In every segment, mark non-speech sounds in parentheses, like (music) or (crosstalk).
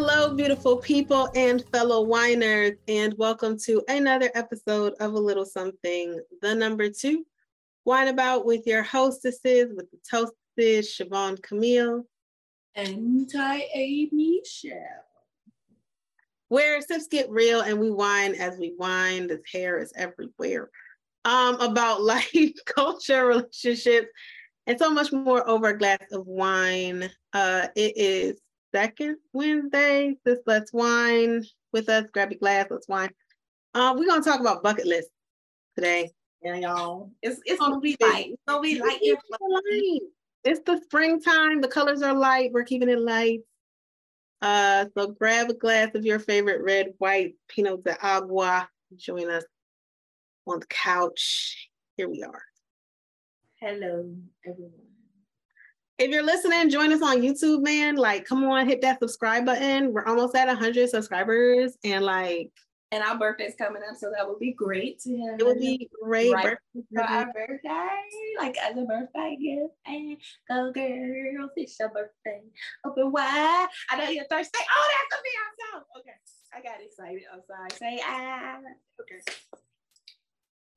Hello, beautiful people and fellow whiners, and welcome to another episode of A Little Something, the number two. Wine About with your hostesses, with the toastesses, Siobhan Camille. And I A Michelle. Where sips get real and we wine as we wine. This hair is everywhere. Um, about (laughs) life, culture, relationships, and so much more over a glass of wine. Uh, it is second Wednesday. This let's wine with us. Grab your glass. Let's wine. Um, we're gonna talk about bucket list today. Yeah, y'all. It's it's gonna be light. It's gonna be light. light. It's the springtime. The colors are light. We're keeping it light. Uh, so grab a glass of your favorite red, white, Pinot de Agua. Join us on the couch. Here we are. Hello, everyone. If you're listening, join us on YouTube, man. Like, come on, hit that subscribe button. We're almost at 100 subscribers, and like, and our birthday's coming up, so that would be great to have. It would be great right for our birthday, like as a birthday gift. And go girls, it's your birthday. Open wide. I know you're thirsty. Oh, that's a me. I'm so okay. I got excited. I'm sorry. Say ah. Okay.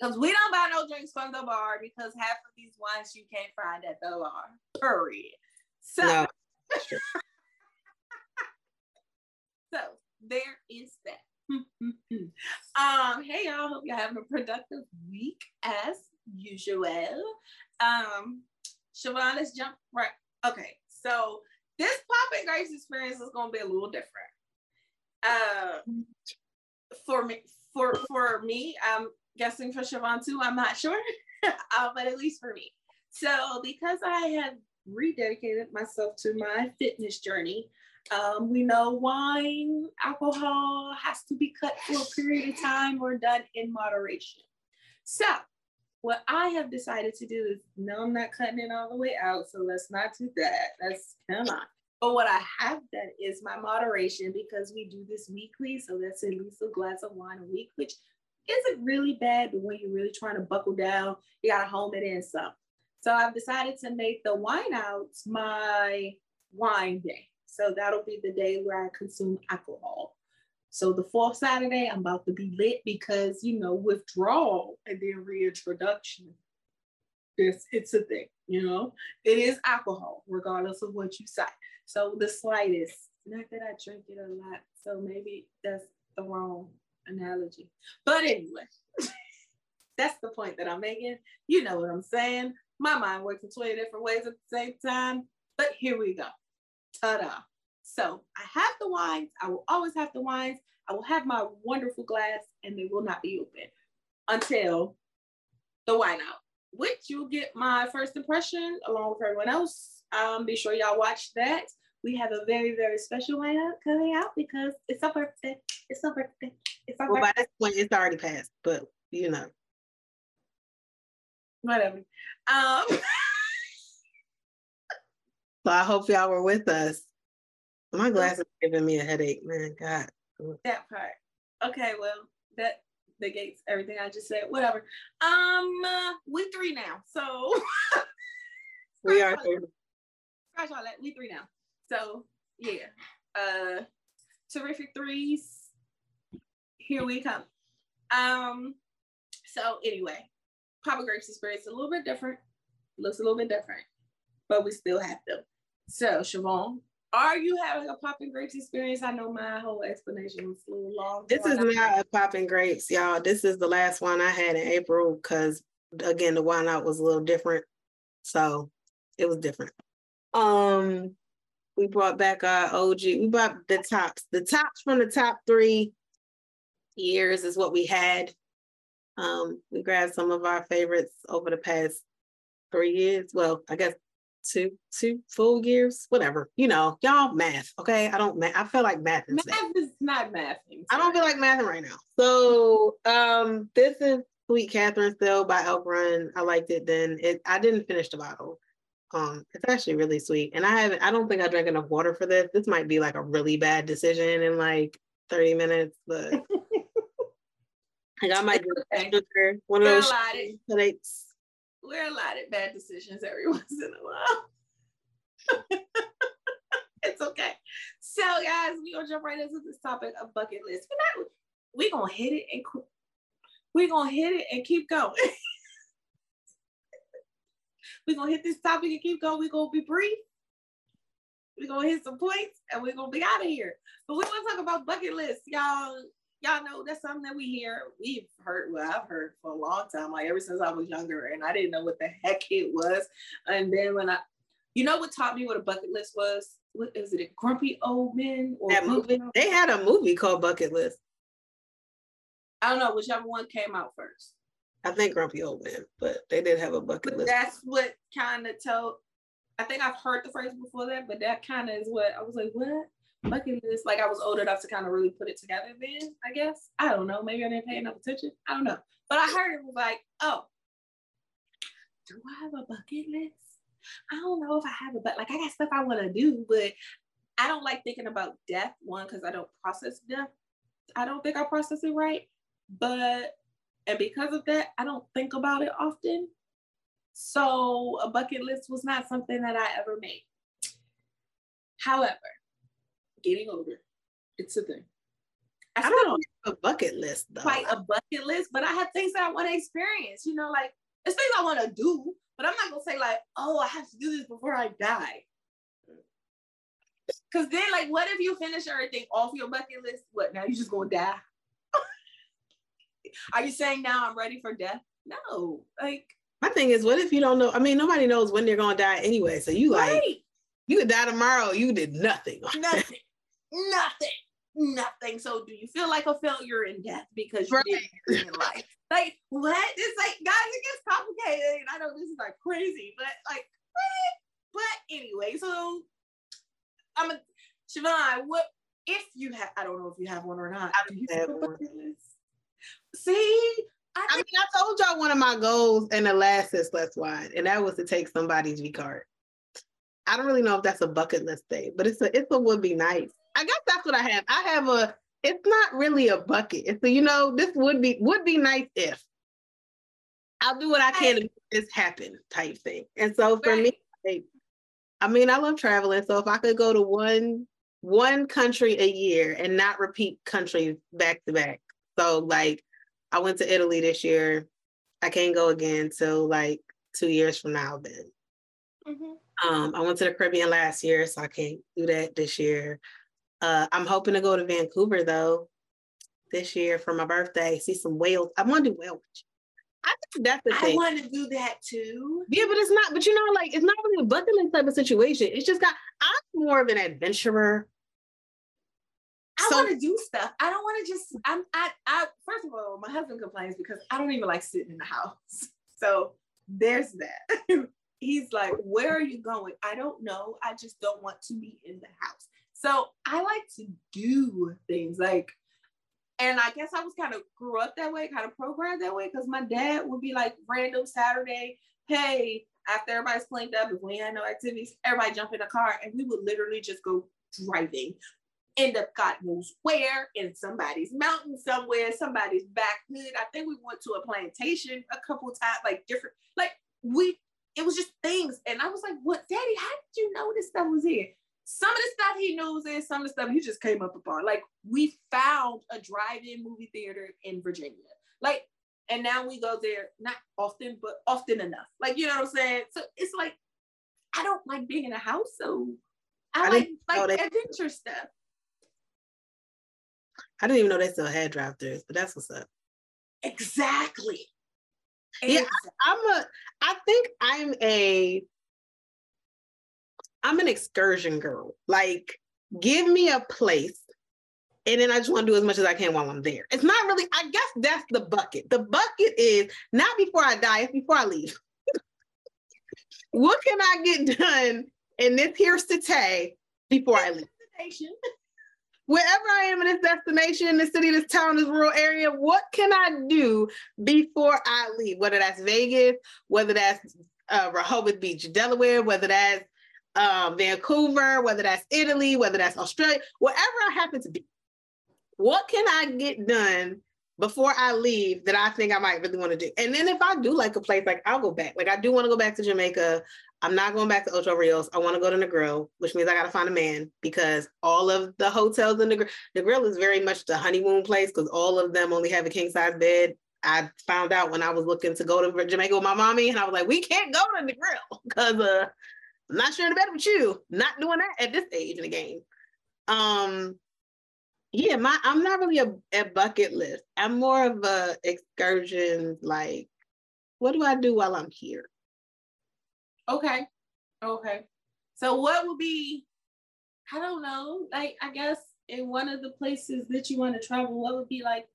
Because we don't buy no drinks from the bar because half of these wines you can't find at the bar. Period. So, no. (laughs) so there is that. (laughs) um, hey y'all, hope you're having a productive week as usual. Um, Siobhan, let's jump right. Okay, so this popping grapes experience is gonna be a little different. Uh, for me, for for me, um, guessing for Siobhan too. I'm not sure, (laughs) uh, but at least for me. So because I have rededicated myself to my fitness journey, um, we know wine, alcohol has to be cut for a period of time or done in moderation. So what I have decided to do is no, I'm not cutting it all the way out. So let's not do that. Let's come on. But what I have done is my moderation because we do this weekly. So that's at least a glass of wine a week, which isn't really bad, but when you're really trying to buckle down, you gotta home it in some. So I've decided to make the wine outs my wine day. So that'll be the day where I consume alcohol. So the fourth Saturday, I'm about to be lit because you know withdrawal and then reintroduction. It's it's a thing, you know. It is alcohol, regardless of what you say. So the slightest, not that I drink it a lot, so maybe that's the wrong analogy. But anyway, (laughs) that's the point that I'm making. You know what I'm saying. My mind works in 20 different ways at the same time. But here we go. Ta-da. So I have the wines. I will always have the wines. I will have my wonderful glass and they will not be open until the wine out, which you'll get my first impression along with everyone else. Um, be sure y'all watch that we have a very, very special lineup coming out because it's our birthday. It's our birthday. It's our well, birthday. by this point, it's already passed, but you know. Whatever. Um, (laughs) so I hope y'all were with us. My glasses are giving me a headache, man. God. That part. Okay, well, that negates everything I just said. Whatever. Um, uh, we three now. So (laughs) we are three. Scratch all that. We three now. So yeah, uh, terrific threes. Here we come. Um, so anyway, Papa Grapes experience a little bit different, looks a little bit different, but we still have them. So Siobhan, are you having a popping grapes experience? I know my whole explanation was a little long. This is not a popping grapes, y'all. This is the last one I had in April because again the wine out was a little different. So it was different. Um we brought back our OG. We brought the tops. The tops from the top three years is what we had. Um, we grabbed some of our favorites over the past three years. Well, I guess two two full years, whatever. You know, y'all math. Okay, I don't math. I feel like math. Math is not mathing. I don't feel like mathing right now. So um, this is Sweet Catherine still by Elk Run. I liked it then. It I didn't finish the bottle. Um, it's actually really sweet. And I haven't, I don't think I drank enough water for this. This might be like a really bad decision in like 30 minutes, but like (laughs) I might do okay. one We're of those headaches. We're allotted bad decisions every (laughs) once in a while. (laughs) it's okay. So, guys, we're gonna jump right into this topic of bucket list. We're, not, we're gonna hit it and we're gonna hit it and keep going. We're gonna hit this topic and keep going. We're gonna be brief. We're gonna hit some points and we're gonna be out of here. But we want to talk about bucket lists, y'all. Y'all know that's something that we hear. We've heard, well, I've heard for a long time, like ever since I was younger, and I didn't know what the heck it was. And then when I, you know, what taught me what a bucket list was? What is it? A grumpy old men or that movie? They had a movie called Bucket List. I don't know whichever one came out first. I think Grumpy Old Man, but they did have a bucket but list. That's what kind of told. I think I've heard the phrase before that, but that kind of is what I was like, what bucket list? Like I was old enough to kind of really put it together then. I guess I don't know. Maybe I didn't pay enough attention. I don't know. But I heard it was like, oh, do I have a bucket list? I don't know if I have it, but like I got stuff I want to do, but I don't like thinking about death. One, because I don't process death. I don't think I process it right. But and because of that, I don't think about it often. So a bucket list was not something that I ever made. However, getting older, it's a thing. I, I don't have a bucket list though. Quite a bucket list, but I have things that I want to experience. You know, like it's things I want to do, but I'm not gonna say like, oh, I have to do this before I die. Cause then, like, what if you finish everything off your bucket list? What now? You just gonna die? Are you saying now I'm ready for death? No. Like my thing is, what if you don't know? I mean, nobody knows when they're gonna die anyway. So you right. like you could die tomorrow, you did nothing. Nothing. nothing. Nothing. So do you feel like a failure in death because you right. didn't in life? (laughs) Like what? It's like guys, it gets complicated. I know this is like crazy, but like what? But anyway, so I'm a Siobhan, what if you have I don't know if you have one or not. I do have one. See, I, I, mean, I told y'all one of my goals in the last is less wide, and that was to take somebody's V card. I don't really know if that's a bucket list thing, but it's a it's a would be nice. I guess that's what I have. I have a. It's not really a bucket. It's a you know this would be would be nice if. I'll do what I can to make this happen type thing. And so for right. me, like, I mean, I love traveling. So if I could go to one one country a year and not repeat countries back to back. So like I went to Italy this year. I can't go again till like two years from now. Then mm-hmm. um, I went to the Caribbean last year, so I can't do that this year. Uh, I'm hoping to go to Vancouver though this year for my birthday. See some whales. I want to do whale watching. I think that's the thing. I want to do that too. Yeah, but it's not. But you know, like it's not really a bucket list type of situation. It's just got. I'm more of an adventurer. I so, want to do stuff. I don't want to just. I'm. I. I. First of all, my husband complains because I don't even like sitting in the house. (laughs) So there's that. (laughs) He's like, "Where are you going?" I don't know. I just don't want to be in the house. So I like to do things like, and I guess I was kind of grew up that way, kind of programmed that way, because my dad would be like random Saturday, hey, after everybody's cleaned up, if we had no activities, everybody jump in a car and we would literally just go driving end up God knows where in somebody's mountain somewhere, somebody's back hood. I think we went to a plantation a couple times, like different, like we, it was just things. And I was like, what, daddy, how did you know this stuff was here? Some of the stuff he knows is some of the stuff he just came up upon. Like we found a drive-in movie theater in Virginia. Like, and now we go there, not often, but often enough. Like, you know what I'm saying? So it's like, I don't like being in a house. So I, I like like adventure stuff. I didn't even know they still had drive throughs, but that's what's up. Exactly. Yeah, I'm a. I think I'm a. I'm an excursion girl. Like, give me a place, and then I just want to do as much as I can while I'm there. It's not really. I guess that's the bucket. The bucket is not before I die. It's before I leave. (laughs) what can I get done in this here city before I leave? Wherever I am in this destination, this city, this town, this rural area, what can I do before I leave? Whether that's Vegas, whether that's uh, Rehoboth Beach, Delaware, whether that's uh, Vancouver, whether that's Italy, whether that's Australia, wherever I happen to be. What can I get done before I leave that I think I might really want to do. And then if I do like a place, like I'll go back. Like I do want to go back to Jamaica. I'm not going back to Ocho Rios. I want to go to Negril, which means I got to find a man because all of the hotels in the Negril is very much the honeymoon place because all of them only have a king size bed. I found out when I was looking to go to Jamaica with my mommy, and I was like, we can't go to Negril because uh, I'm not sharing a bed with you. Not doing that at this age in the game. Um, yeah, my I'm not really a, a bucket list. I'm more of a excursion. Like, what do I do while I'm here? Okay. Okay. So what would be, I don't know, like I guess in one of the places that you want to travel, what would be like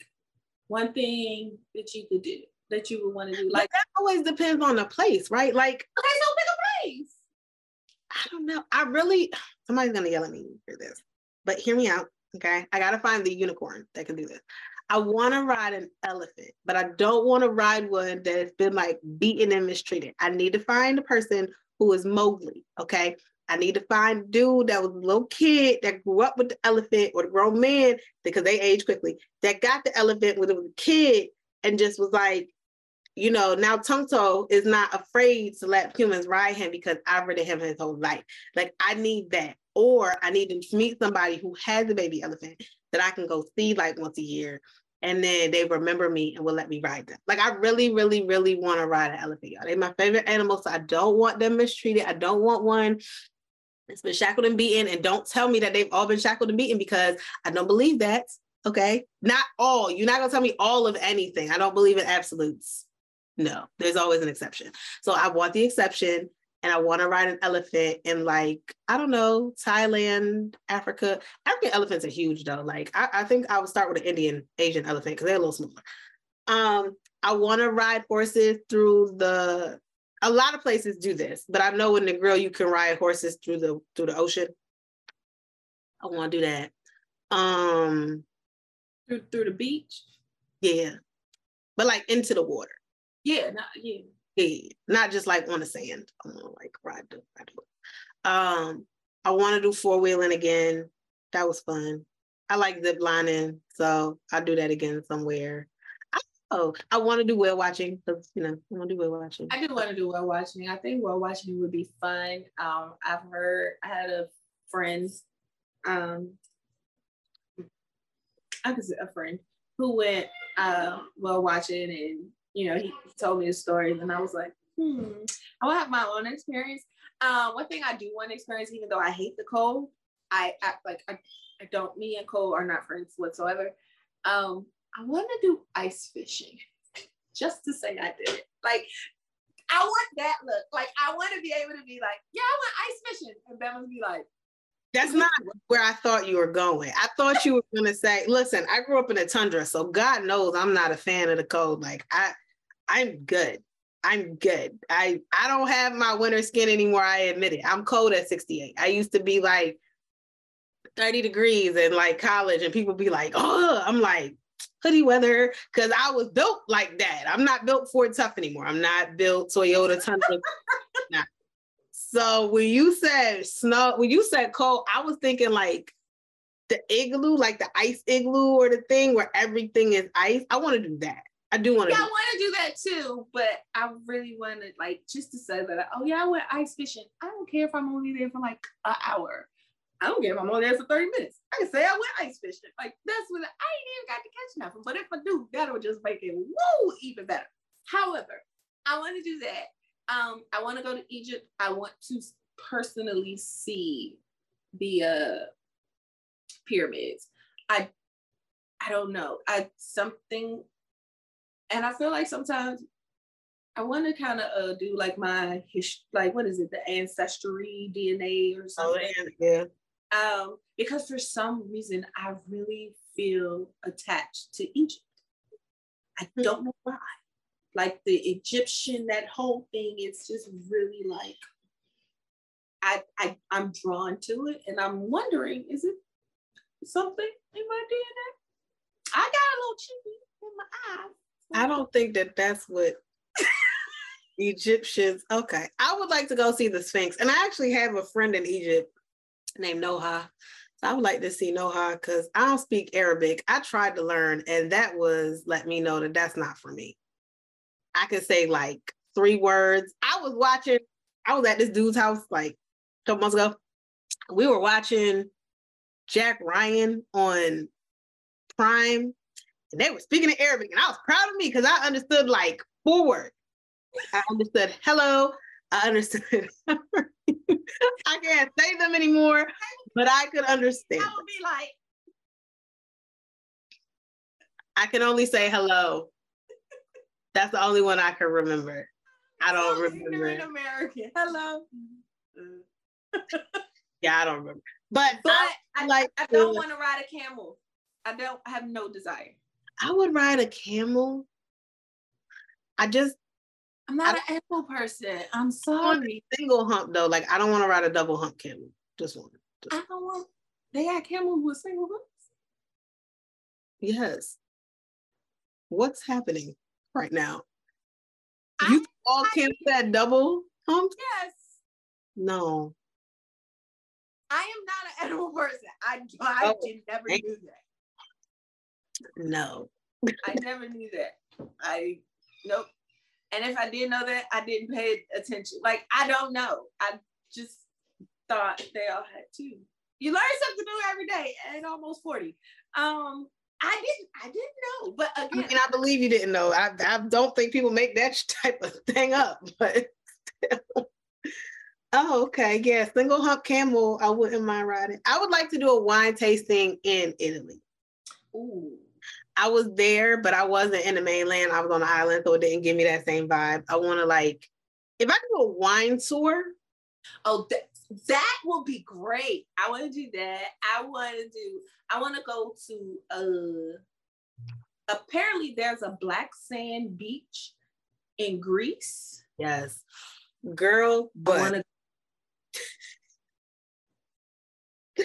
one thing that you could do that you would want to do? Like but that always depends on the place, right? Like Okay, so pick a place. I don't know. I really somebody's gonna yell at me for this, but hear me out. Okay. I gotta find the unicorn that can do this. I want to ride an elephant, but I don't want to ride one that has been like beaten and mistreated. I need to find a person who is Mowgli. Okay. I need to find a dude that was a little kid that grew up with the elephant or the grown man because they age quickly that got the elephant when it was a kid and just was like, you know, now Tonto is not afraid to let humans ride him because I've ridden him his whole life. Like I need that. Or I need to meet somebody who has a baby elephant that I can go see like once a year. And then they remember me and will let me ride them. Like I really, really, really want to ride an elephant, y'all. They're my favorite animals. So I don't want them mistreated. I don't want one that's been shackled and beaten. And don't tell me that they've all been shackled and beaten because I don't believe that. Okay. Not all. You're not gonna tell me all of anything. I don't believe in absolutes. No, there's always an exception. So I want the exception and I want to ride an elephant in like, I don't know, Thailand, Africa. African elephants are huge though. Like I, I think I would start with an Indian Asian elephant because they're a little smaller. Um, I want to ride horses through the a lot of places do this, but I know in Negril you can ride horses through the through the ocean. I want to do that. Um through through the beach. Yeah. But like into the water. Yeah, not yeah. Not just like on the sand. I want to like ride the, ride the Um, I want to do four wheeling again. That was fun. I like zip lining, so I'll do that again somewhere. Oh, I want to do whale watching because you know I want to do whale watching. I do want to do whale watching. I think whale watching would be fun. Um, I've heard I had a friend, um, I say a friend who went uh whale watching and you know, he told me his stories, and I was like, hmm, I want to have my own experience. Um, one thing I do want to experience, even though I hate the cold, I act like I, I don't. Me and Cole are not friends whatsoever. Um, I want to do ice fishing, (laughs) just to say I did it. Like, I want that look. Like, I want to be able to be like, yeah, I want ice fishing, and Ben would be like, that's not where I thought you were going. I thought you were to say, listen, I grew up in a tundra, so God knows I'm not a fan of the cold. Like I I'm good. I'm good. I I don't have my winter skin anymore. I admit it. I'm cold at 68. I used to be like 30 degrees in like college, and people be like, oh, I'm like hoodie weather because I was built like that. I'm not built Ford Tough anymore. I'm not built Toyota Tundra. (laughs) nah. So when you said snow, when you said cold, I was thinking like the igloo, like the ice igloo or the thing where everything is ice. I want to do that. I do want to. Yeah, I want to do that too, but I really want to like just to say that. Oh yeah, I went ice fishing. I don't care if I'm only there for like an hour. I don't care if I'm only there for 30 minutes. I can say I went ice fishing. Like that's what I ain't even got to catch nothing. But if I do, that'll just make it woo even better. However, I want to do that. Um, I want to go to Egypt. I want to personally see the uh pyramids. I I don't know. I something and I feel like sometimes I want to kind of uh, do like my history, like what is it, the ancestry DNA or oh, something. Oh, yeah. Um, because for some reason I really feel attached to Egypt. I hmm. don't know why. Like the Egyptian, that whole thing, it's just really like I, I I'm drawn to it, and I'm wondering, is it something in my DNA? I got a little chippy in my eyes. I don't think that that's what (laughs) Egyptians. Okay, I would like to go see the Sphinx, and I actually have a friend in Egypt named Noha, So I would like to see Noha because I don't speak Arabic. I tried to learn, and that was let me know that that's not for me. I could say like three words. I was watching, I was at this dude's house like a couple months ago. We were watching Jack Ryan on Prime, and they were speaking in Arabic, and I was proud of me because I understood like four words. I understood hello. I understood. (laughs) I can't say them anymore, but I could understand. I would be like, I can only say hello. That's the only one I can remember. I don't remember. ignorant American. Hello. (laughs) Yeah, I don't remember. But, But I, I, like I don't want to ride a camel. I don't I have no desire. I would ride a camel. I just I'm not an animal person. I'm sorry. single hump though. Like I don't want to ride a double hump camel. Just one. Just- I don't want. They got camels with single hooks. yes. What's happening right now? I- You all I- camels that double hump? Yes, No. I am not an (laughs) animal person. I I Oh, did never do that. No. I never knew that. I nope. And if I did know that, I didn't pay attention. Like I don't know. I just thought they all had two. You learn something new every day at almost 40. Um, I didn't I didn't know. But I again, mean, I believe you didn't know. I, I don't think people make that (laughs) type of thing up, but. (laughs) Oh, okay. Yeah, single hump camel. I wouldn't mind riding. I would like to do a wine tasting in Italy. ooh. I was there, but I wasn't in the mainland. I was on the island, so it didn't give me that same vibe. I want to like, if I do a wine tour, Oh, that, that will be great. I want to do that. I want to do, I want to go to, uh, apparently there's a black sand beach in Greece. yes, girl. But want to,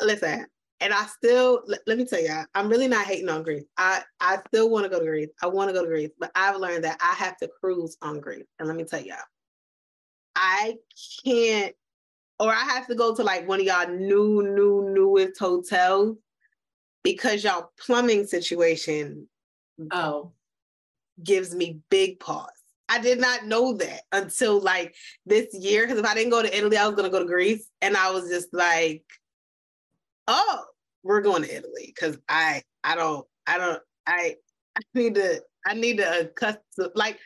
(laughs) listen, and I still let, let me tell y'all, I'm really not hating on Greece. I I still want to go to Greece. I want to go to Greece, but I've learned that I have to cruise on Greece. And let me tell y'all, I can't, or I have to go to like one of y'all new, new, newest hotels because y'all plumbing situation oh, gives me big pause. I did not know that until like this year. Because if I didn't go to Italy, I was gonna go to Greece. And I was just like, oh, we're going to Italy. Cause I I don't, I don't, I I need to, I need to custom like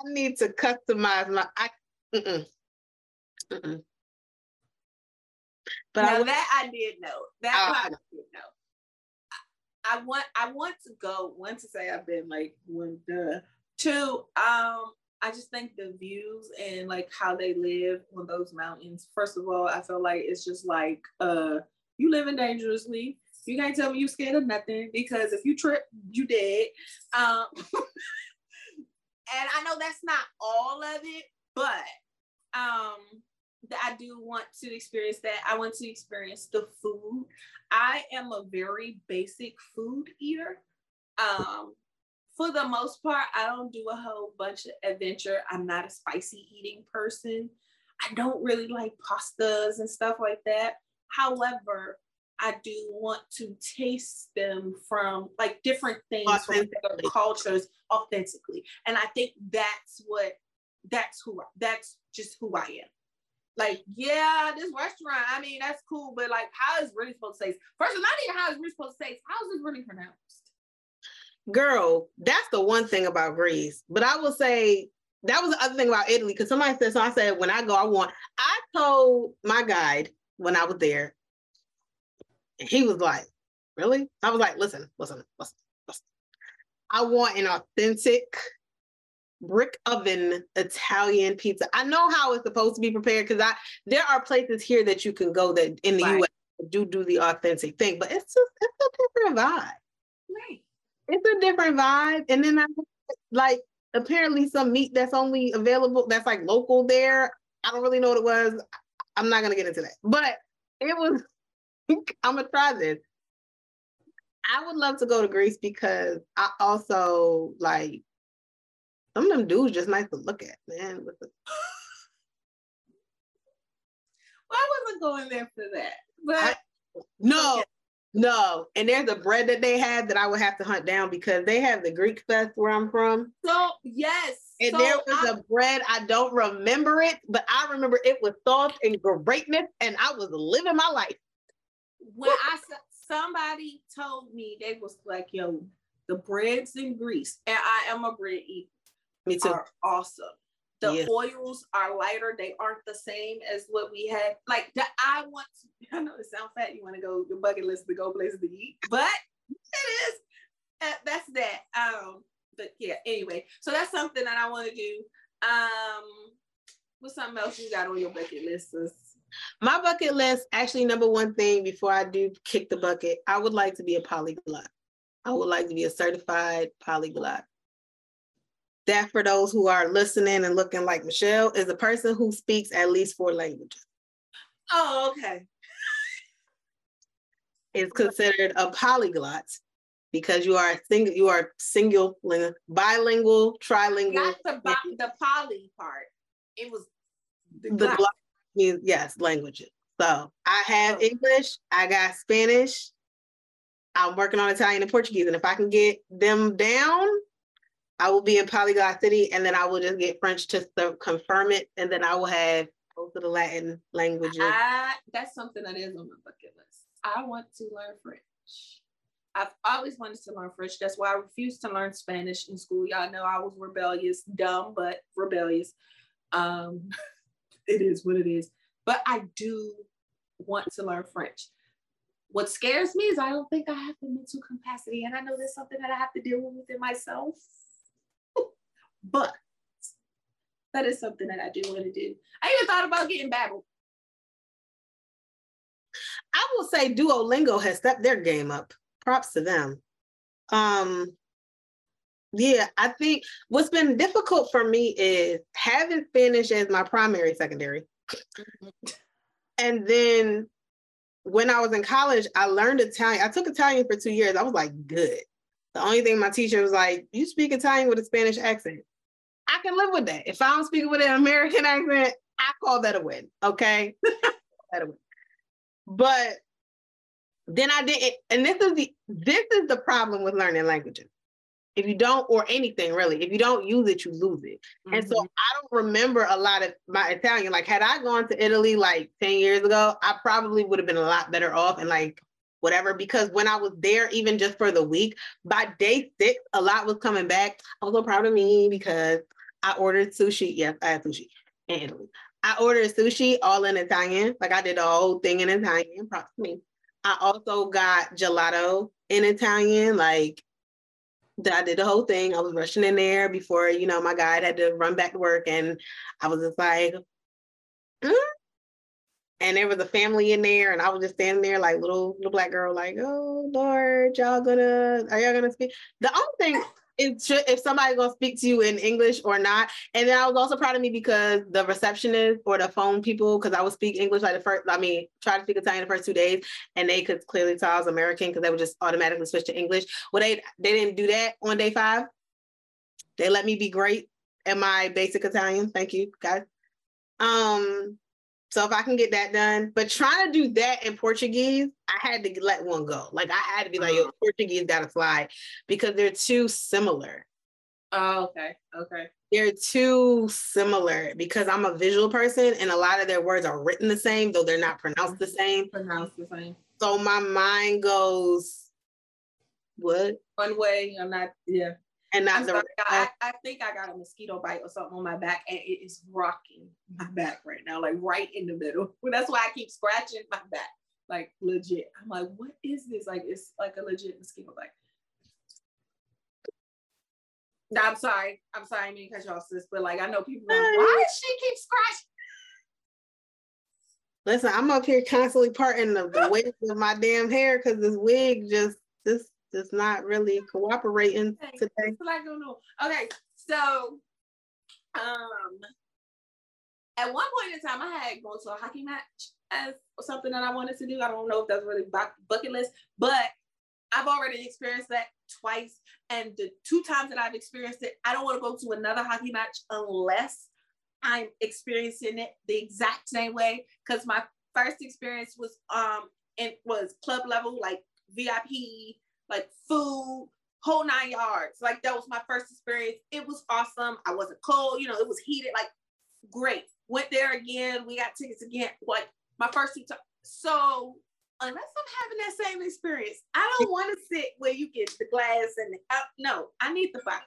I need to customize my I mm-mm, mm-mm. But now would- that I did know. That Uh, I did know. I, I want I want to go. One to say I've been like one duh. Two, um, I just think the views and like how they live on those mountains. First of all, I feel like it's just like uh you living dangerously. You can't tell me you scared of nothing because if you trip, you dead. Um (laughs) and I know that's not all of it, but um I do want to experience that. I want to experience the food. I am a very basic food eater. Um, for the most part, I don't do a whole bunch of adventure. I'm not a spicy eating person. I don't really like pastas and stuff like that. However, I do want to taste them from like different things from Authentically. cultures authentically. And I think that's what that's who I, that's just who I am. Like, yeah, this restaurant, I mean, that's cool, but like, how is really supposed to taste? First, of all, not even how is really supposed to taste. How is this really pronounced? girl, that's the one thing about Greece. But I will say that was the other thing about Italy because somebody said so. I said when I go, I want. I told my guide when I was there, and he was like, "Really?" I was like, "Listen, listen, listen, listen. I want an authentic." brick oven Italian pizza. I know how it's supposed to be prepared because I there are places here that you can go that in the Right. US do do the authentic thing, but it's just it's a different vibe Right. it's a different vibe. And then I like apparently some meat that's only available that's like local there. I don't really know what it was. I'm not gonna get into that. But it was (laughs) I'm gonna try this. I would love to go to Greece because I also like some of them dudes just nice to look at, man. The, (laughs) Well, I wasn't going there for that, but I- No, no. And there's a bread that they have that I would have to hunt down because they have the Greek fest where I'm from. So yes. And so there was I- a bread, I don't remember it, but I remember it was soft and greatness, and I was living my life. When I somebody told me they was like, yo, the breads in Greece, and I am a bread eater, Me too. are awesome. The Yes. oils are lighter; they aren't the same as what we had. Like the, I want to. (laughs) I know it sounds fat. You want to go your bucket list to go places to eat, but it is. uh, That's that. Um, but yeah. Anyway, so that's something that I want to do. Um, what's something else you got on your bucket list? sis? My bucket list, actually, number one thing before I do kick the bucket, I would like to be a polyglot. I would like to be a certified polyglot. That, for those who are listening and looking like Michelle, is a person who speaks at least four languages. Oh, okay. Is considered a polyglot because you are single, you are single, bilingual, trilingual. Not the bo- the poly part. It was the, the block means yes languages so i have Oh. english i got spanish i'm working on italian and portuguese and if i can get them down i will be in polyglot city and then i will just get french to confirm it and then i will have both of the latin languages I, that's something that is on my bucket list. I want to learn French. I've always wanted to learn French. That's why I refused to learn Spanish in school. Y'all know I was rebellious, dumb, but rebellious. Um, (laughs) it is what it is. But I do want to learn French. What scares me is I don't think I have the mental capacity, and I know that's something that I have to deal with within myself. (laughs) but that is something that I do want to do. I even thought about getting Babbel. i will say duolingo has stepped their game up props to them um yeah i think what's been difficult for me is having spanish as my primary secondary And then when I was in college, I learned Italian. I took Italian for two years. I was like, good. The only thing my teacher was like, you speak Italian with a Spanish accent. I can live with that. If I don't speak with an American accent, I call that a win. Okay. (laughs) that a win. But then I didn't, and this is the this is the problem with learning languages. If you don't, or anything really, if you don't use it, you lose it. And so Mhm. I don't remember a lot of my Italian. Like, had I gone to Italy like 10 years ago, I probably would have been a lot better off and like whatever. Because when I was there, even just for the week, by day six, a lot was coming back. I was so proud of me because I ordered sushi. Yes, I had sushi in Italy. I ordered sushi all in Italian. Like I did the whole thing in Italian. Props to me. I also got gelato in Italian. Like that I did the whole thing. I was rushing in there before, you know, my guide had to run back to work. And I was just like, "Hmm?" and there was a family in there, and I was just standing there like little little black girl, like, oh Lord, y'all gonna are y'all gonna speak? The only thing should, if somebody gonna speak to you in English or not. And then I was also proud of me because the receptionist or the phone people, because I would speak English like the first, I mean, try to speak Italian the first two days, and they could clearly tell I was American because they would just automatically switch to English. Well, they they didn't do that on day five. They let me be great at my basic Italian. Thank you, guys. Um, so if I can get that done, but trying to do that in Portuguese, I had to let one go. Like I had to be like, yo, uh-huh. Portuguese gotta fly because they're too similar. Oh, okay. Okay. They're too similar because I'm a visual person and a lot of their words are written the same, though they're not pronounced the same. Pronounced the same. So my mind goes, what? One way, I'm not, yeah. And not the I, uh, I think I got a mosquito bite or something on my back and it is rocking my back right now, like right in the middle. (laughs) That's why I keep scratching my back, like legit. I'm like, what is this? Like, it's like a legit mosquito bite. No, I'm sorry. I'm sorry, I mean, cut you off, sis, but like, I know people are like, why does she keep scratching? Listen, I'm up here constantly parting the, (laughs) the waves of my damn hair because this wig just this just not really cooperating Okay. today. What I don't. Okay, so um at one point in time I had gone to a hockey match as something that I wanted to do. I don't know if that's really bu- bucket list, but I've already experienced that twice. And the two times that I've experienced it, I don't want to go to another hockey match unless I'm experiencing it the exact same way. Because my first experience was um it was club level, like VIP, like food, whole nine yards. Like that was my first experience. It was awesome. I wasn't cold, you know, it was heated, like great. Went there again. We got tickets again. Like my first two. So unless I'm having that same experience, I don't want to sit where you get the glass and the, uh, no, I need the box.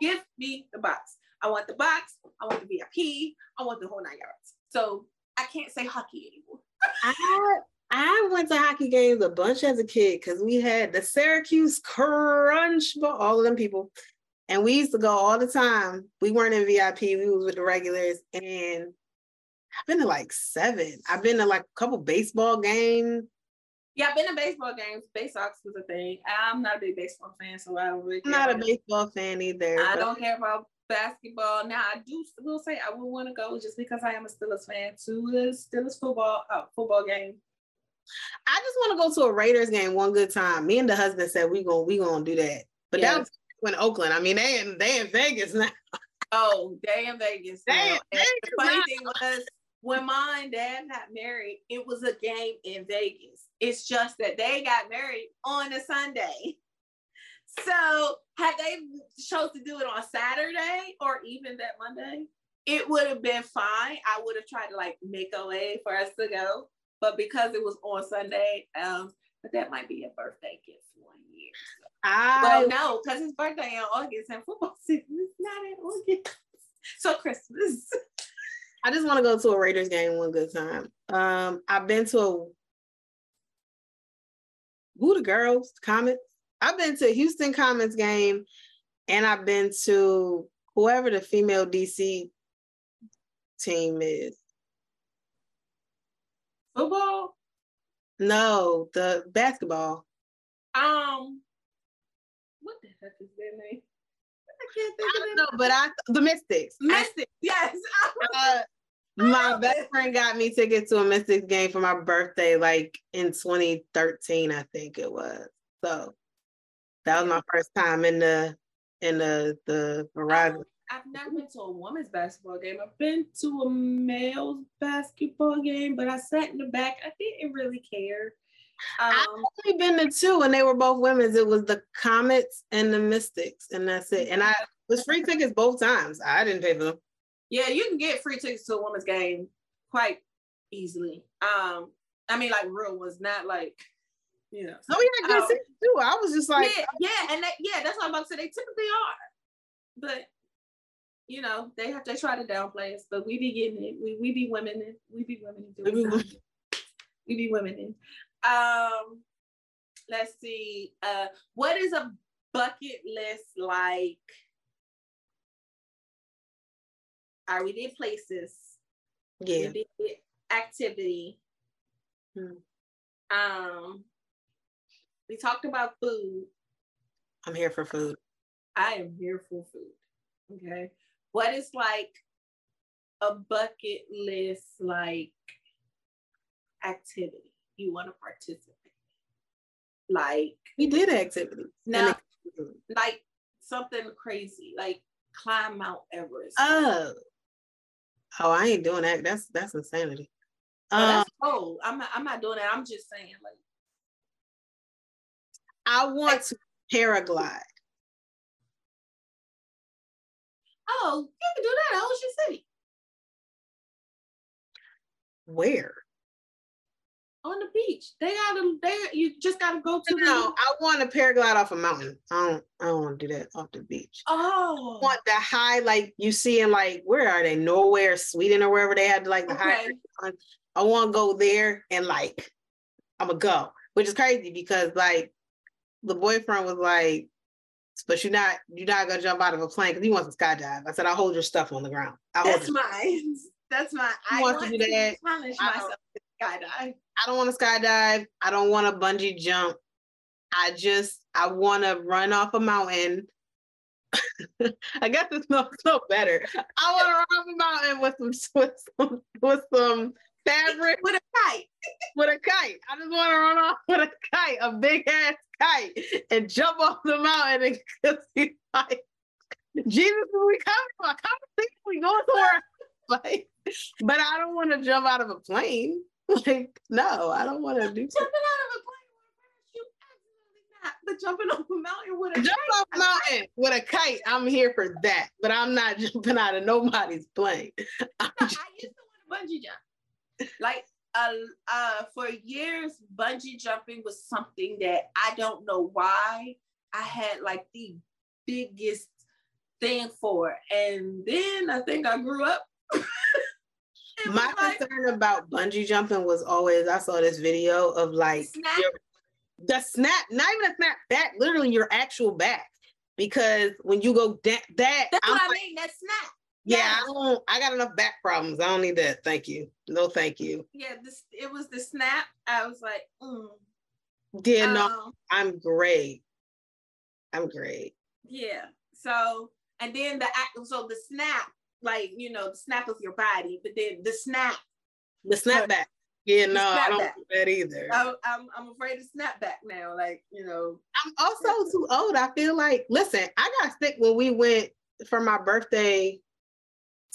Give me the box. I want the box. I want the VIP. I want the whole nine yards. So I can't say hockey anymore. I I went to hockey games a bunch as a kid because we had the Syracuse Crunch, all of them people, and we used to go all the time. We weren't in VIP; we was with the regulars, and I've been to like seven. I've been to like a couple baseball games. Yeah, I've been to baseball games. Base Sox was a thing. I'm not a big baseball fan, so I don't really. I'm not a baseball fan either. I don't care about basketball. Now I do will say I would want to go just because I am a Steelers fan to the Steelers football uh, football game. I just want to go to a Raiders game one good time. Me and the husband said we gonna we gonna do that. But yes. that was in Oakland. I mean, they in they in Vegas now. (laughs) Oh, they in Vegas. They in Vegas the funny now. thing was when mom and dad got married, it was a game in Vegas. It's just that they got married on a Sunday. (laughs) So had they chose to do it on Saturday or even that Monday, it would have been fine. I would have tried to like make a way for us to go. But because it was on Sunday, um, but that might be a birthday gift one year. So. I well no, because his birthday in August and football (laughs) season is not in August. So Christmas. I just want to go to a Raiders game one good time. Um, I've been to a who the girls Comets. I've been to Houston Comets game, and I've been to whoever the female DC team is. Football? No, the basketball. Um, what the heck is their name? I can't think I of know, but I the Mystics. Mystics, yes. (laughs) uh, my best friend got me tickets to a Mystics game for my birthday, like in 2013, I think it was. So that was my first time in the in the the Verizon. I've never been to a women's basketball game. I've been to a male's basketball game, but I sat in the back. I didn't really care. Um, I've only been to two, and they were both women's. It was the Comets and the Mystics, and that's it. And I was free tickets both times. I didn't pay for them. Yeah, you can get free tickets to a women's game quite easily. Um, I mean, like real ones, not like you know. Oh yeah, good um, too. I was just like, yeah, yeah, and that, yeah, that's what I'm about to say. They typically are, but you know, they have to try to downplay us, but we be getting it. We we be women. We be women in doing We be women in. Um, let's see. Uh, what is a bucket list like? All right, we did places. Yeah. We did activity. Hmm. Um, we talked about food. I'm here for food. I am here for food. Okay. What is like a bucket list like activity you want to participate? Like we did activities. No, like something crazy, like climb Mount Everest. Oh. Oh, I ain't doing that. That's that's insanity. Oh, um, that's cool. I'm not I'm not doing that. I'm just saying like I want to paraglide. Oh, you can do that at Ocean City. Where? On the beach. They gotta they you just gotta go to no, the I want to paraglide off a mountain. I don't I don't want to do that off the beach. Oh I want the high like you see in like where are they? Norway or Sweden or wherever they had like the okay. high. I want to go there and like I'm gonna go, which is crazy because like the boyfriend was like, but you're not you're not gonna jump out of a plane because he wants to skydive. I said, I'll hold your stuff on the ground. I'll (laughs) That's mine. That's my. I want to do that. Challenge myself to skydive. I don't want to skydive. I don't want to bungee jump. I just I want to run off a mountain. (laughs) I guess it smells so better. I want to run off a mountain with some with some with some fabric with a kite. with a kite. I just want to run off with a kite, a big ass kite, and jump off the mountain and (laughs) see like Jesus, we coming? I come see we going somewhere. (laughs) Like, but I don't want to jump out of a plane. (laughs) like, no, I don't want to do jumping out of a plane with a parachute. Absolutely not. But jumping off a mountain with a Jump kite, off a mountain with a kite. I'm here for that, but I'm not jumping out of nobody's plane. I used to want to bungee jump. Like uh, uh, for years, bungee jumping was something that I don't know why I had like the biggest thing for. And then I think I grew up. (laughs) My like, concern about bungee jumping was always I saw this video of like Snap. your- the snap, not even a snap back, literally your actual back. Because when you go da- that, that's I'm what I like, mean. That snap. Yeah. I don't. I got enough back problems. I don't need that. Thank you. No, thank you. Yeah, this it was the snap. I was like, mm. Yeah, no, Um, I'm great. I'm great. Yeah. So and then the so the snap, like you know, the snap of your body, but then the snap. The snapback. Yeah, no, I don't snapback. do that either. I, I'm I'm afraid of snapback now. Like you know, I'm also too old. I feel like, listen, I got sick when we went for my birthday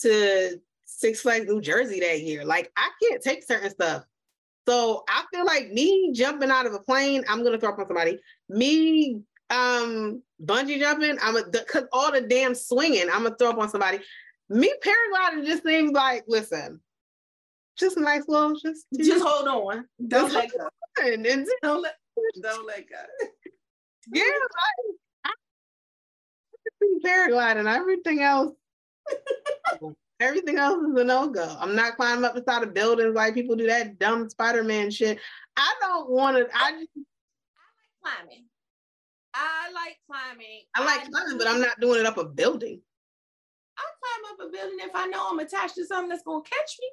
to Six Flags New Jersey that year. Like, I can't take certain stuff. So I feel like me jumping out of a plane, I'm gonna throw up on somebody. Me um bungee jumping, I'm a cause all the damn swinging, I'm gonna throw up on somebody. Me paragliding just seems like, listen, just nice little, just just hold on. Don't let go. and, Don't let don't let go. Yeah, I, I see paragliding. Everything else, (laughs) everything else is a no go. I'm not climbing up inside of buildings like people do that dumb Spider Man shit. I don't want to. I just, I like Climbing. I like climbing. I like climbing, but I'm not doing it up a building. I climb up a building if I know I'm attached to something that's gonna catch me.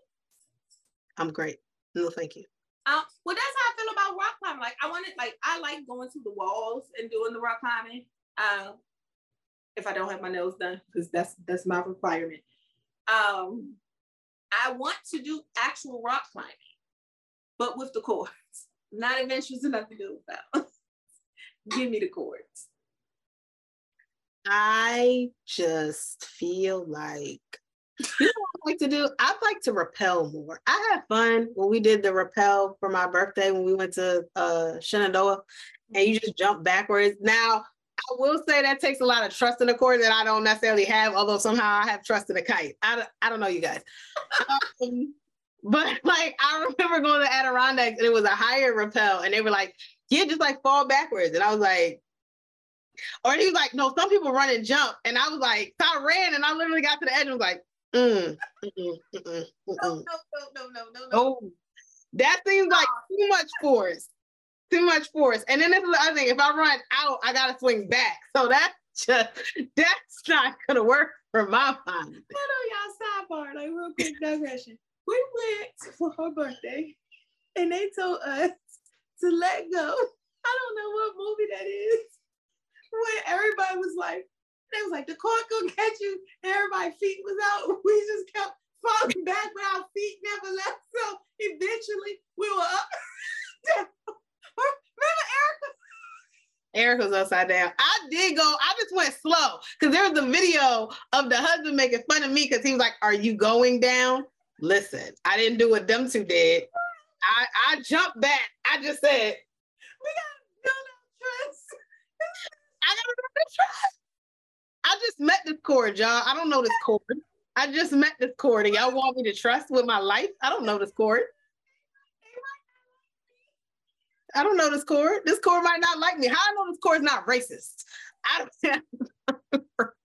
I'm great. No, thank you. Um, well, that's how I feel about rock climbing. Like I want it, like I like going to the walls and doing the rock climbing. Um, if I don't have my nails done, because that's that's my requirement. Um, I want to do actual rock climbing, but with the cords. Not adventurous enough to do without. (laughs) Give me the cords. I just feel like you know I like to do? I'd like to rappel more. I had fun when we did the rappel for my birthday when we went to uh Shenandoah and you just jump backwards. Now I will say that takes a lot of trust in the cord that I don't necessarily have, although somehow I have trust in a kite. I, don't- I don't know you guys. Um, (laughs) but like I remember going to Adirondacks and it was a higher rappel and they were like, yeah, just like fall backwards. And I was like, or he was like, no, some people run and jump. And I was like, so I ran and I literally got to the edge and was like, mm, mm-mm, mm-mm, No, mm-mm. no, no, no, no, no, no. Oh, that seems like too much force. Too much force. And then this is the other thing. If I run out, I gotta swing back. So that's just (laughs) that's not gonna work for my mind. I know y'all sidebar, like real quick digression. We went for (laughs) her birthday and they told us to let go. (laughs) I don't know what movie that is. When everybody was like, they was like, the court gonna catch you, and everybody's feet was out. We just kept falling back, but our feet never left. So eventually we were up. Remember Erica? Eric was upside down. I did go, I just went slow because there was a video of the husband making fun of me because he was like, Are you going down? Listen, I didn't do what them two did. I, I jumped back. I just said, We gotta build our trust. (laughs) I gotta the trust. I just met this cord, y'all. I don't know this cord. I just met this cord, and y'all want me to trust with my life? I don't know this cord. I don't know this cord. This cord might not like me. How I know this cord's not racist? I don't. the last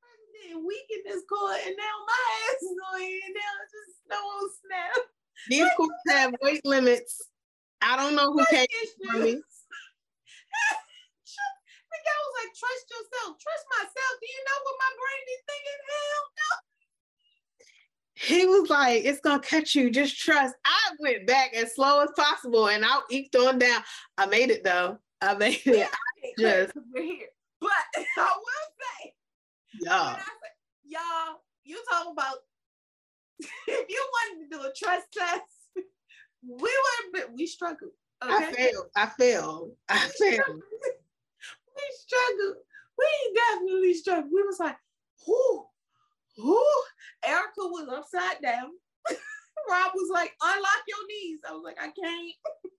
person did weaken this cord, and now my ass is here, and now it's just no on snap. These cords have weight limits. I don't know who came for me. The guy was like, trust yourself, trust myself. Do you know what my brain is thinking? Hell no. He was like, "It's gonna catch you. Just trust." I went back as slow as possible, and I eked on down. I made it though. I made it. Yes. (laughs) Just- We're here. But (laughs) I will say. I say, y'all, you talk about (laughs) if you wanted to do a trust test, we would have been, we struggled. Okay. I failed. I failed. I failed. we struggled. We definitely struggled. We was like, whoo, whoo. Erica was upside down. (laughs) Rob was like, unlock your knees. I was like, I can't. (laughs)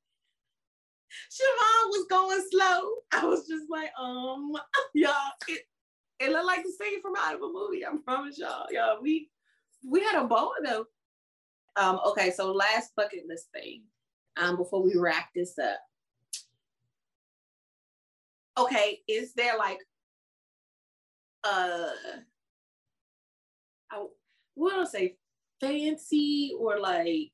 Siobhan was going slow. I was just like, um, (laughs) y'all, it, it looked like the scene from out of a movie. I promise y'all. Y'all, we we had a ball though. Um, okay, so last bucket list thing. Um, before we wrap this up. Okay, is there like uh want to say fancy or like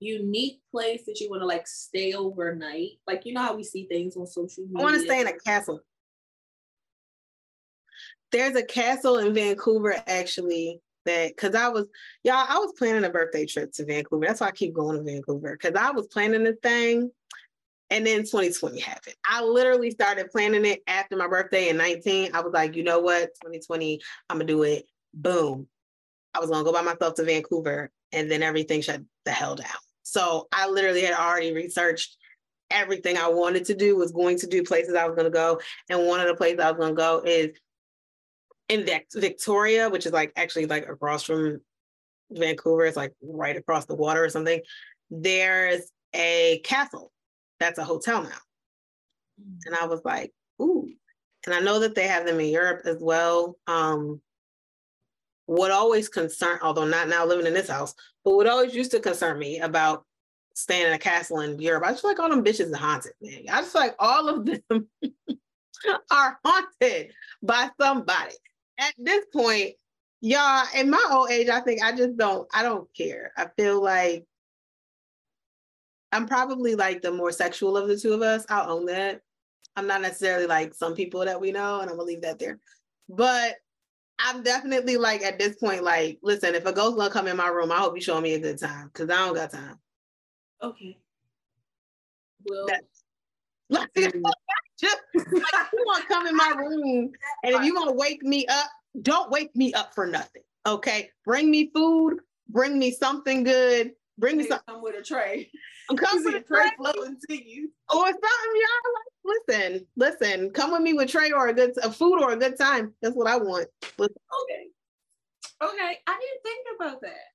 unique place that you want to like stay overnight? Like you know how we see things on social media. I want to stay in a castle. There's a castle in Vancouver actually that because I was y'all, I was planning a birthday trip to Vancouver. That's why I keep going to Vancouver. Cause I was planning this thing and then 2020 happened. I literally started planning it after my birthday in 19. I was like, you know what? 2020, I'm gonna do it. Boom. I was gonna go by myself to Vancouver and then everything shut the hell down. So I literally had already researched everything I wanted to do, was going to do places I was gonna go. And one of the places I was gonna go is in Victoria, which is like actually like across from Vancouver, it's like right across the water or something. There's a castle that's a hotel now. Mm. And I was like, ooh. And I know that they have them in Europe as well. Um, what always concern, although not now living in this house, but what always used to concern me about staying in a castle in Europe, I just like all them bitches are haunted, man. I just like all of them (laughs) are haunted by somebody. At this point, y'all, in my old age, I think I just don't, I don't care. I feel like I'm probably like the more sexual of the two of us. I'll own that. I'm not necessarily like some people that we know, and I'm gonna leave that there. But I'm definitely like at this point, like, listen, if a ghost gonna come in my room, I hope you show me a good time because I don't got time. Okay. Well, like, (laughs) like you (laughs) want to come in my room, and if you want to wake me up, don't wake me up for nothing. Okay, bring me food, bring me something good, bring me something. Come with a tray. I'm coming (laughs) with a tray flowing to you. Or something, y'all. Like, listen, listen. Come with me with tray or a good a food or a good time. That's what I want. Listen. Okay. Okay. I didn't think about that.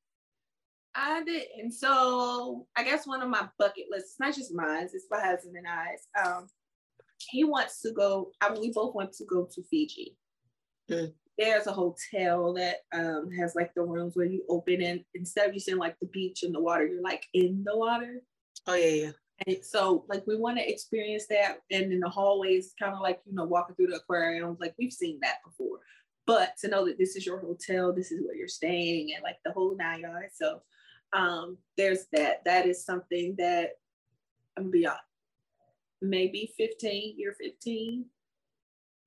I didn't. So I guess one of my bucket lists, not just mine, it's my husband and I's. Um, he wants to go. I mean, we both want to go to Fiji. Mm there's a hotel that um, has like the rooms where you open and instead of you seeing like the beach and the water, you're like in the water. Oh yeah, yeah. And so like we want to experience that, and in the hallways, kind of like you know walking through the aquarium, like we've seen that before. But to know that this is your hotel, this is where you're staying, and like the whole nine yards. So um, there's that. That is something that I'm beyond. Maybe 15, year 15.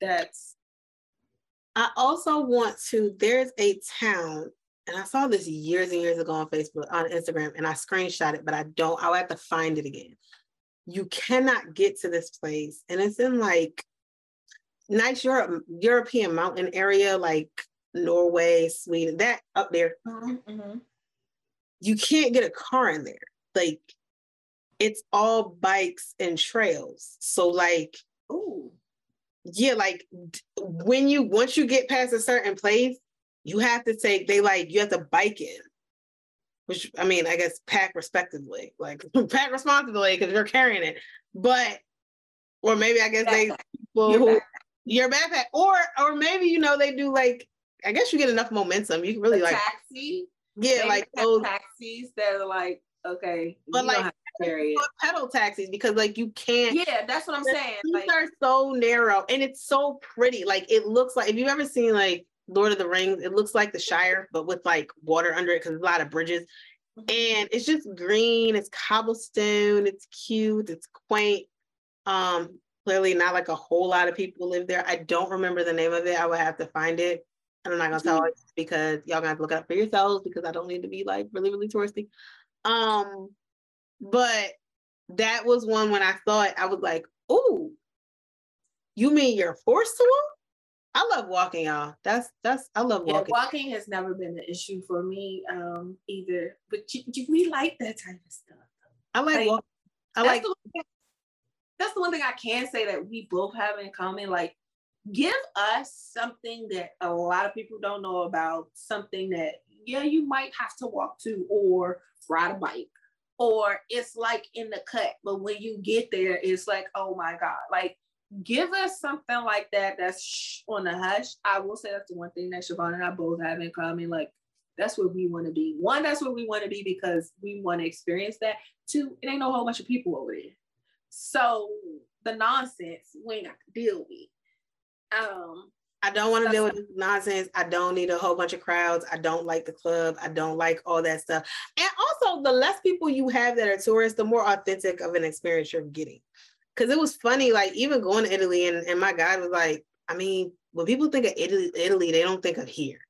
That's I also want to, there's a town, and I saw this years and years ago on Facebook, on Instagram, and I screenshot it, but I don't, I'll have to find it again. You cannot get to this place, and it's in like nice Europe, European mountain area, like Norway, Sweden, that up there. Mm-hmm, mm-hmm. You can't get a car in there. Like it's all bikes and trails. So like, ooh, yeah, like when you once you get past a certain place, you have to take they like you have to bike in. Which I mean, I guess pack respectively, like (laughs) pack responsibly because you're carrying it. But or maybe I guess backpack. they people your who backpack. your backpack, or or maybe you know they do like I guess you get enough momentum. You can really like taxi. Yeah, maybe like those taxis that are like okay, but like pedal taxis because like you can't. Yeah, that's what I'm saying. These like, are so narrow and it's so pretty. Like it looks like if you've ever seen like Lord of the Rings, it looks like the Shire, but with like water under it because there's a lot of bridges. Mm-hmm. And it's just green, it's cobblestone, it's cute, it's quaint. Um, clearly not like a whole lot of people live there. I don't remember the name of it. I would have to find it. And I'm not gonna tell mm-hmm. it because y'all gonna have to look it up for yourselves because I don't need to be like really, really touristy. Um, but that was one when I saw it, I was like, oh, you mean you're forced to walk? I love walking, y'all. That's that's I love walking. Yeah, walking has never been an issue for me um either. But you, you, we like that type of stuff. I like, like walking. I like the, that's the one thing I can say that we both have in common. Like, give us something that a lot of people don't know about, something that yeah, you might have to walk to or ride a bike or it's like in the cut. But when you get there, it's like, oh my God, like give us something like that that's on the hush. I will say that's the one thing that Siobhan and I both have in common. Like that's where we want to be. One, that's where we want to be because we want to experience that. Two, it ain't no whole bunch of people over there. So the nonsense we ain't got to deal with. Um, I don't want to deal with nonsense. I don't need a whole bunch of crowds. I don't like the club. I don't like all that stuff. And also, the less people you have that are tourists, the more authentic of an experience you're getting. Because it was funny, like even going to Italy, and, and my guide was like, I mean, when people think of Italy, Italy, they don't think of here.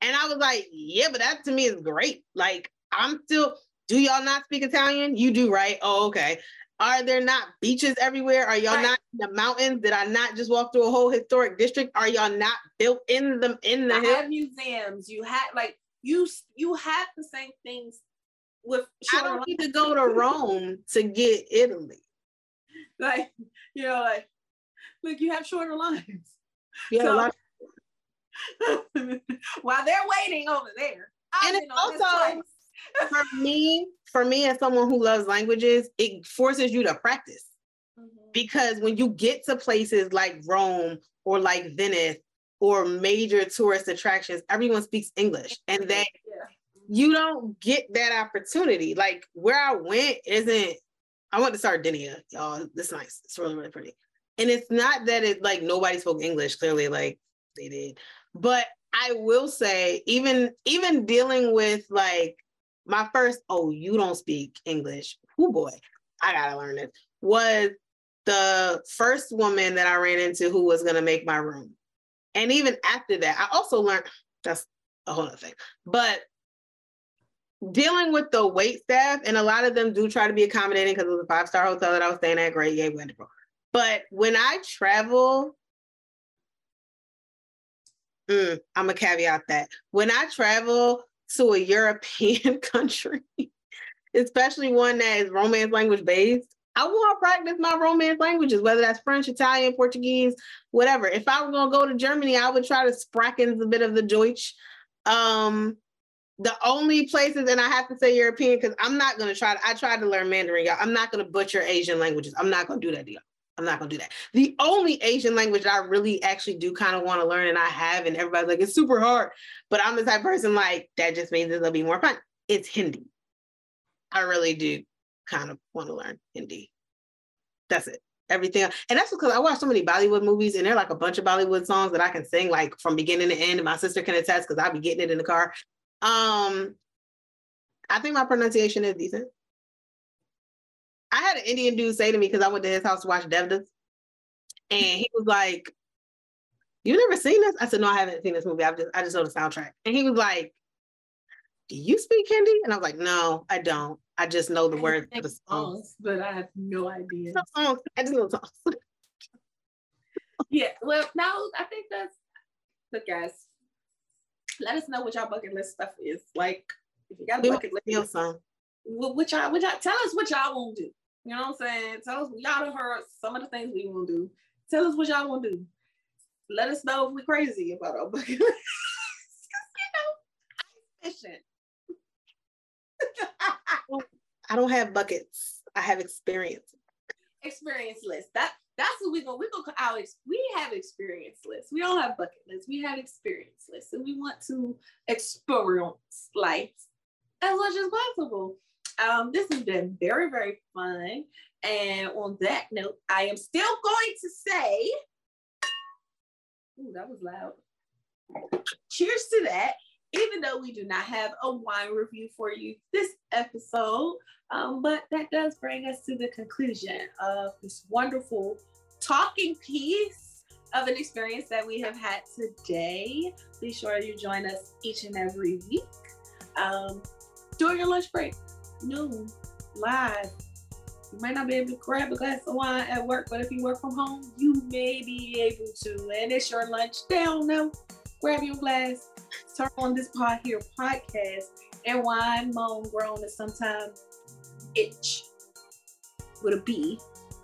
And I was like, yeah, but that to me is great. Like, I'm still, do y'all not speak Italian? You do, right? Oh, okay. Are there not beaches everywhere? Are y'all right. not in the mountains? Did I not just walk through a whole historic district? Are y'all not built in the in the I hill? museums? You had like you you have the same things with. I don't need to go to Rome to get Italy. (laughs) Like you know, like look, you have shorter lines. Yeah, so, (laughs) while they're waiting over there, I've and it's also for me, for me as someone who loves languages, it forces you to practice. Mm-hmm. Because when you get to places like Rome or like Venice or major tourist attractions, everyone speaks English and that yeah. you don't get that opportunity. Like where I went isn't I went to Sardinia, y'all. It's nice. It's really, really pretty. And it's not that it like nobody spoke English, clearly, like they did. But I will say, even even dealing with like my first, oh, you don't speak English. Oh boy, I gotta learn this. Was the first woman that I ran into who was gonna make my room. And even after that, I also learned that's a whole other thing. But dealing with the wait staff, and a lot of them do try to be accommodating because it was a five-star hotel that I was staying at. Great, yay, wonderful. But when I travel, mm, I'm gonna caveat that. When I travel, to a European (laughs) country, especially one that is romance language based, I want to practice my romance languages, whether that's French, Italian, Portuguese, whatever. If I were going to go to Germany, I would try to spracken a bit of the Deutsch. Um, the only places, and I have to say European because I'm not going to try to, I tried to learn Mandarin, y'all. I'm not going to butcher Asian languages. I'm not going to do that y'all. I'm not gonna do that. The only Asian language I really actually do kind of want to learn, and I have, and everybody's like, it's super hard. But I'm the type person like that just means it'll be more fun. It's Hindi. I really do kind of want to learn Hindi. That's it. Everything. And that's because I watch so many Bollywood movies, and they're like a bunch of Bollywood songs that I can sing like from beginning to end. And my sister can attest because I'll be getting it in the car. Um, I think my pronunciation is decent. I had an Indian dude say to me because I went to his house to watch Devdas, and he was like, "You never seen this?" I said, "No, I haven't seen this movie. I just I just know the soundtrack." And he was like, "Do you speak Hindi?" And I was like, "No, I don't. I just know the words of the songs, but I have no idea. Songs. (laughs) I just know songs." yeah. Well, now I think that's look, guys. Let us know what y'all bucket list stuff is. Like, if you got a bucket list, what y'all, what y'all, tell us what y'all want to do. You know what I'm saying? Tell us y'all have heard some of the things we want to do. Tell us what y'all want to do. Let us know if we're crazy about our bucket list. (laughs) you know, I'm fishing. I don't have buckets. I have experience. Experience list. That that's what we go. We go our we have experience lists. We don't have bucket lists. We have experience lists, and we want to experience life as much as possible. Um, this has been very, very fun. And on that note, I am still going to say, ooh, that was loud. Cheers to that. Even though we do not have a wine review for you this episode, um, but that does bring us to the conclusion of this wonderful talking piece of an experience that we have had today. Be sure you join us each and every week um, during your lunch break noon, live. You might not be able to grab a glass of wine at work, but if you work from home, you may be able to. And it's your lunch. Don't know. Grab your glass, turn on this pod here podcast, and wine, moan, groan, and sometimes itch with a B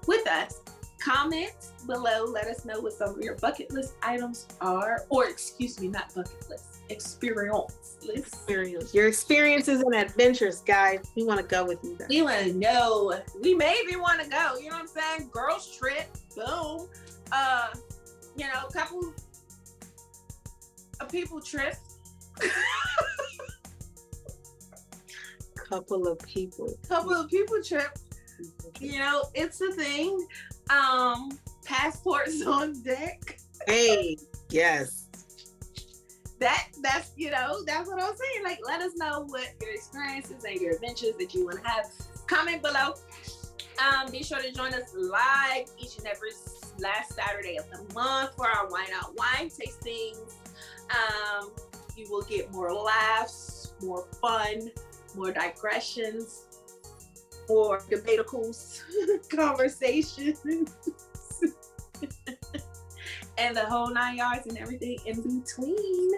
with us. Comment below. Let us know what some of your bucket list items are, or excuse me, not bucket list experience. Experience. Your experiences and adventures, guys. We want to go with you. Guys. We want to know. We maybe want to go. You know what I'm saying? Girls trip. Boom. Uh, you know, a couple of people trip. couple of people. Couple of people trip. You know, it's a thing. Um, passports (laughs) on deck. Hey, yes. That that's you know that's what I'm saying. Like, let us know what your experiences and your adventures that you want to have. Comment below. Um, be sure to join us live each and every last Saturday of the month for our wine out wine tastings. Um, you will get more laughs, more fun, more digressions, more debaticles, (laughs) conversations, (laughs) and the whole nine yards and everything in between.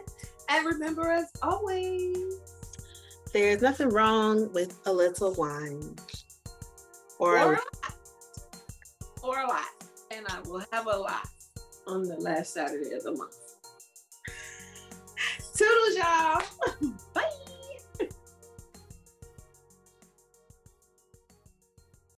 And remember, as always, there's nothing wrong with a little wine or, or a lot. Or a lot. And I will have a lot on the last Saturday of the month. (laughs) Toodles, y'all.